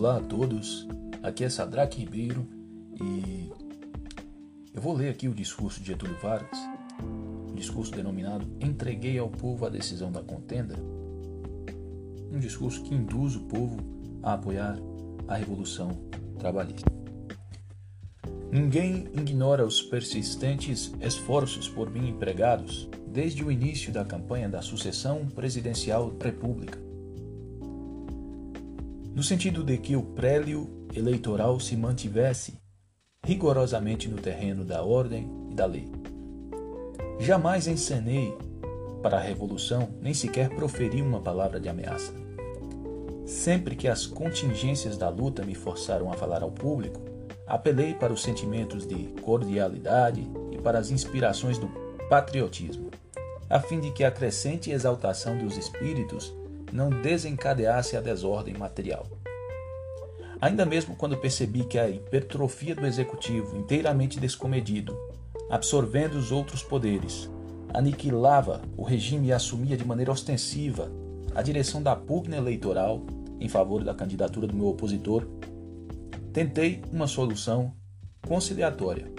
Olá a todos, aqui é Sadraque Ribeiro e eu vou ler aqui o discurso de Getúlio Vargas, um discurso denominado Entreguei ao povo a decisão da contenda, um discurso que induz o povo a apoiar a Revolução Trabalhista. Ninguém ignora os persistentes esforços por mim empregados desde o início da campanha da sucessão presidencial República no sentido de que o prélio eleitoral se mantivesse rigorosamente no terreno da ordem e da lei. Jamais encenei para a revolução, nem sequer proferi uma palavra de ameaça. Sempre que as contingências da luta me forçaram a falar ao público, apelei para os sentimentos de cordialidade e para as inspirações do patriotismo, a fim de que a crescente exaltação dos espíritos não desencadeasse a desordem material. Ainda mesmo quando percebi que a hipertrofia do executivo, inteiramente descomedido, absorvendo os outros poderes, aniquilava o regime e assumia de maneira ostensiva a direção da pugna eleitoral em favor da candidatura do meu opositor, tentei uma solução conciliatória.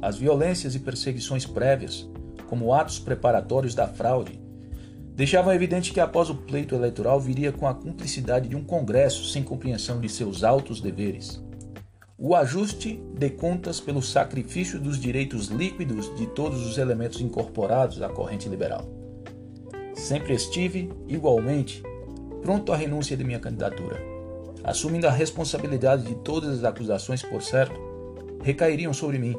As violências e perseguições prévias, como atos preparatórios da fraude, deixavam evidente que após o pleito eleitoral viria com a cumplicidade de um Congresso sem compreensão de seus altos deveres. O ajuste de contas pelo sacrifício dos direitos líquidos de todos os elementos incorporados à corrente liberal. Sempre estive, igualmente, pronto à renúncia de minha candidatura, assumindo a responsabilidade de todas as acusações, por certo, recairiam sobre mim,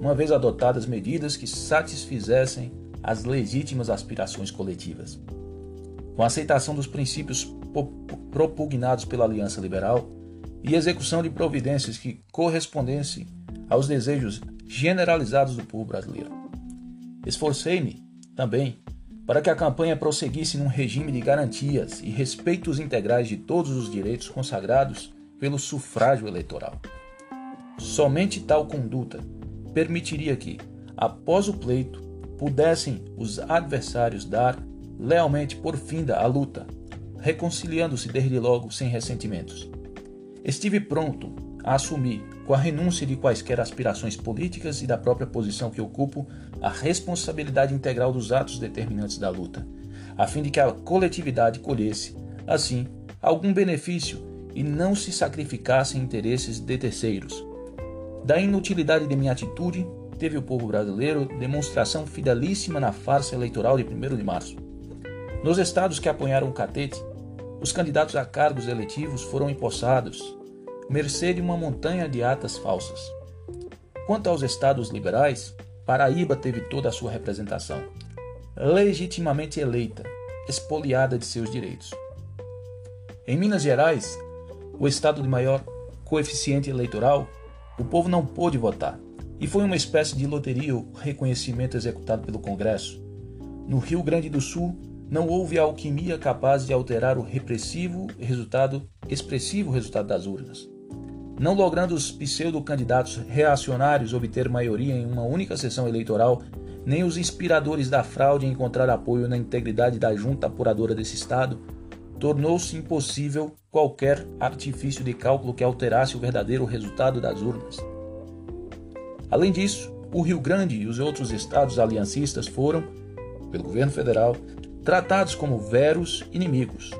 uma vez adotadas medidas que satisfizessem as legítimas aspirações coletivas. Com a aceitação dos princípios propugnados pela Aliança Liberal e execução de providências que correspondessem aos desejos generalizados do povo brasileiro. Esforcei-me, também, para que a campanha prosseguisse num regime de garantias e respeitos integrais de todos os direitos consagrados pelo sufrágio eleitoral. Somente tal conduta permitiria que, após o pleito, pudessem os adversários dar lealmente por finda a luta, reconciliando-se desde logo sem ressentimentos. Estive pronto a assumir, com a renúncia de quaisquer aspirações políticas e da própria posição que ocupo, a responsabilidade integral dos atos determinantes da luta, a fim de que a coletividade colhesse, assim, algum benefício e não se sacrificasse em interesses de terceiros. Da inutilidade de minha atitude, teve o povo brasileiro demonstração fidelíssima na farsa eleitoral de 1 de março. Nos estados que apoiaram o catete, os candidatos a cargos eletivos foram empossados, mercê de uma montanha de atas falsas. Quanto aos estados liberais, Paraíba teve toda a sua representação, legitimamente eleita, expoliada de seus direitos. Em Minas Gerais, o estado de maior coeficiente eleitoral, o povo não pôde votar e foi uma espécie de loteria o reconhecimento executado pelo Congresso. No Rio Grande do Sul, não houve alquimia capaz de alterar o repressivo resultado, expressivo resultado das urnas. Não logrando os pseudo-candidatos reacionários obter maioria em uma única sessão eleitoral, nem os inspiradores da fraude encontrar apoio na integridade da junta apuradora desse Estado, tornou-se impossível qualquer artifício de cálculo que alterasse o verdadeiro resultado das urnas. Além disso, o Rio Grande e os outros estados aliancistas foram, pelo governo federal, tratados como veros inimigos,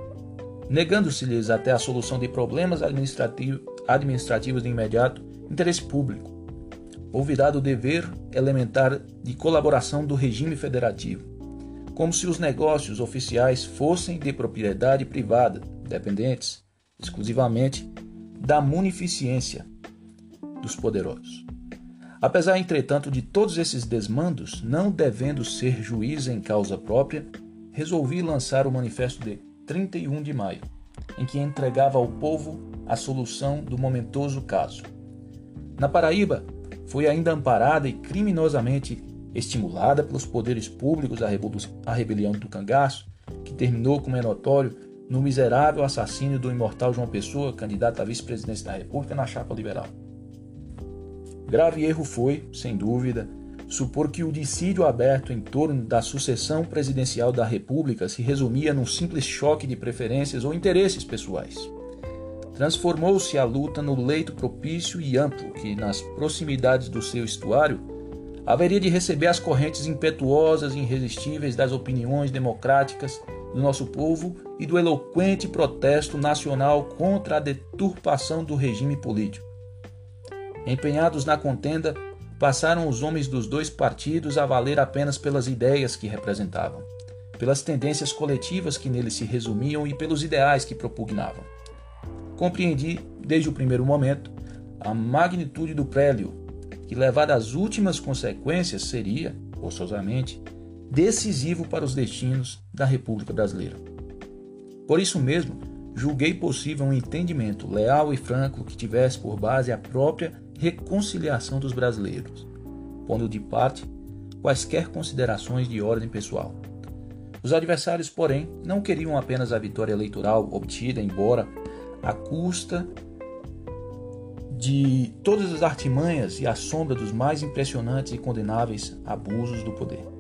negando-se-lhes até a solução de problemas administrativos de imediato interesse público, olvidado o dever elementar de colaboração do regime federativo, como se os negócios oficiais fossem de propriedade privada, dependentes exclusivamente da munificência dos poderosos. Apesar, entretanto, de todos esses desmandos, não devendo ser juiz em causa própria, resolvi lançar o manifesto de 31 de maio, em que entregava ao povo a solução do momentoso caso. Na Paraíba, foi ainda amparada e criminosamente estimulada pelos poderes públicos a, a rebelião do cangaço, que terminou, como é notório, no miserável assassínio do imortal João Pessoa, candidato à vice-presidência da República na chapa liberal. Grave erro foi, sem dúvida, supor que o dissídio aberto em torno da sucessão presidencial da República se resumia num simples choque de preferências ou interesses pessoais. transformou-se a luta no leito propício e amplo que, nas proximidades do seu estuário, haveria de receber as correntes impetuosas e irresistíveis das opiniões democráticas do nosso povo e do eloquente protesto nacional contra a deturpação do regime político. Empenhados na contenda, passaram os homens dos dois partidos a valer apenas pelas ideias que representavam, pelas tendências coletivas que neles se resumiam e pelos ideais que propugnavam. Compreendi, desde o primeiro momento, a magnitude do prélio, que, levado às últimas consequências, seria, forçosamente, decisivo para os destinos da República Brasileira. Por isso mesmo, julguei possível um entendimento leal e franco que tivesse por base a própria reconciliação dos brasileiros, pondo de parte quaisquer considerações de ordem pessoal. Os adversários, porém, não queriam apenas a vitória eleitoral obtida, embora à custa de todas as artimanhas e à sombra dos mais impressionantes e condenáveis abusos do poder.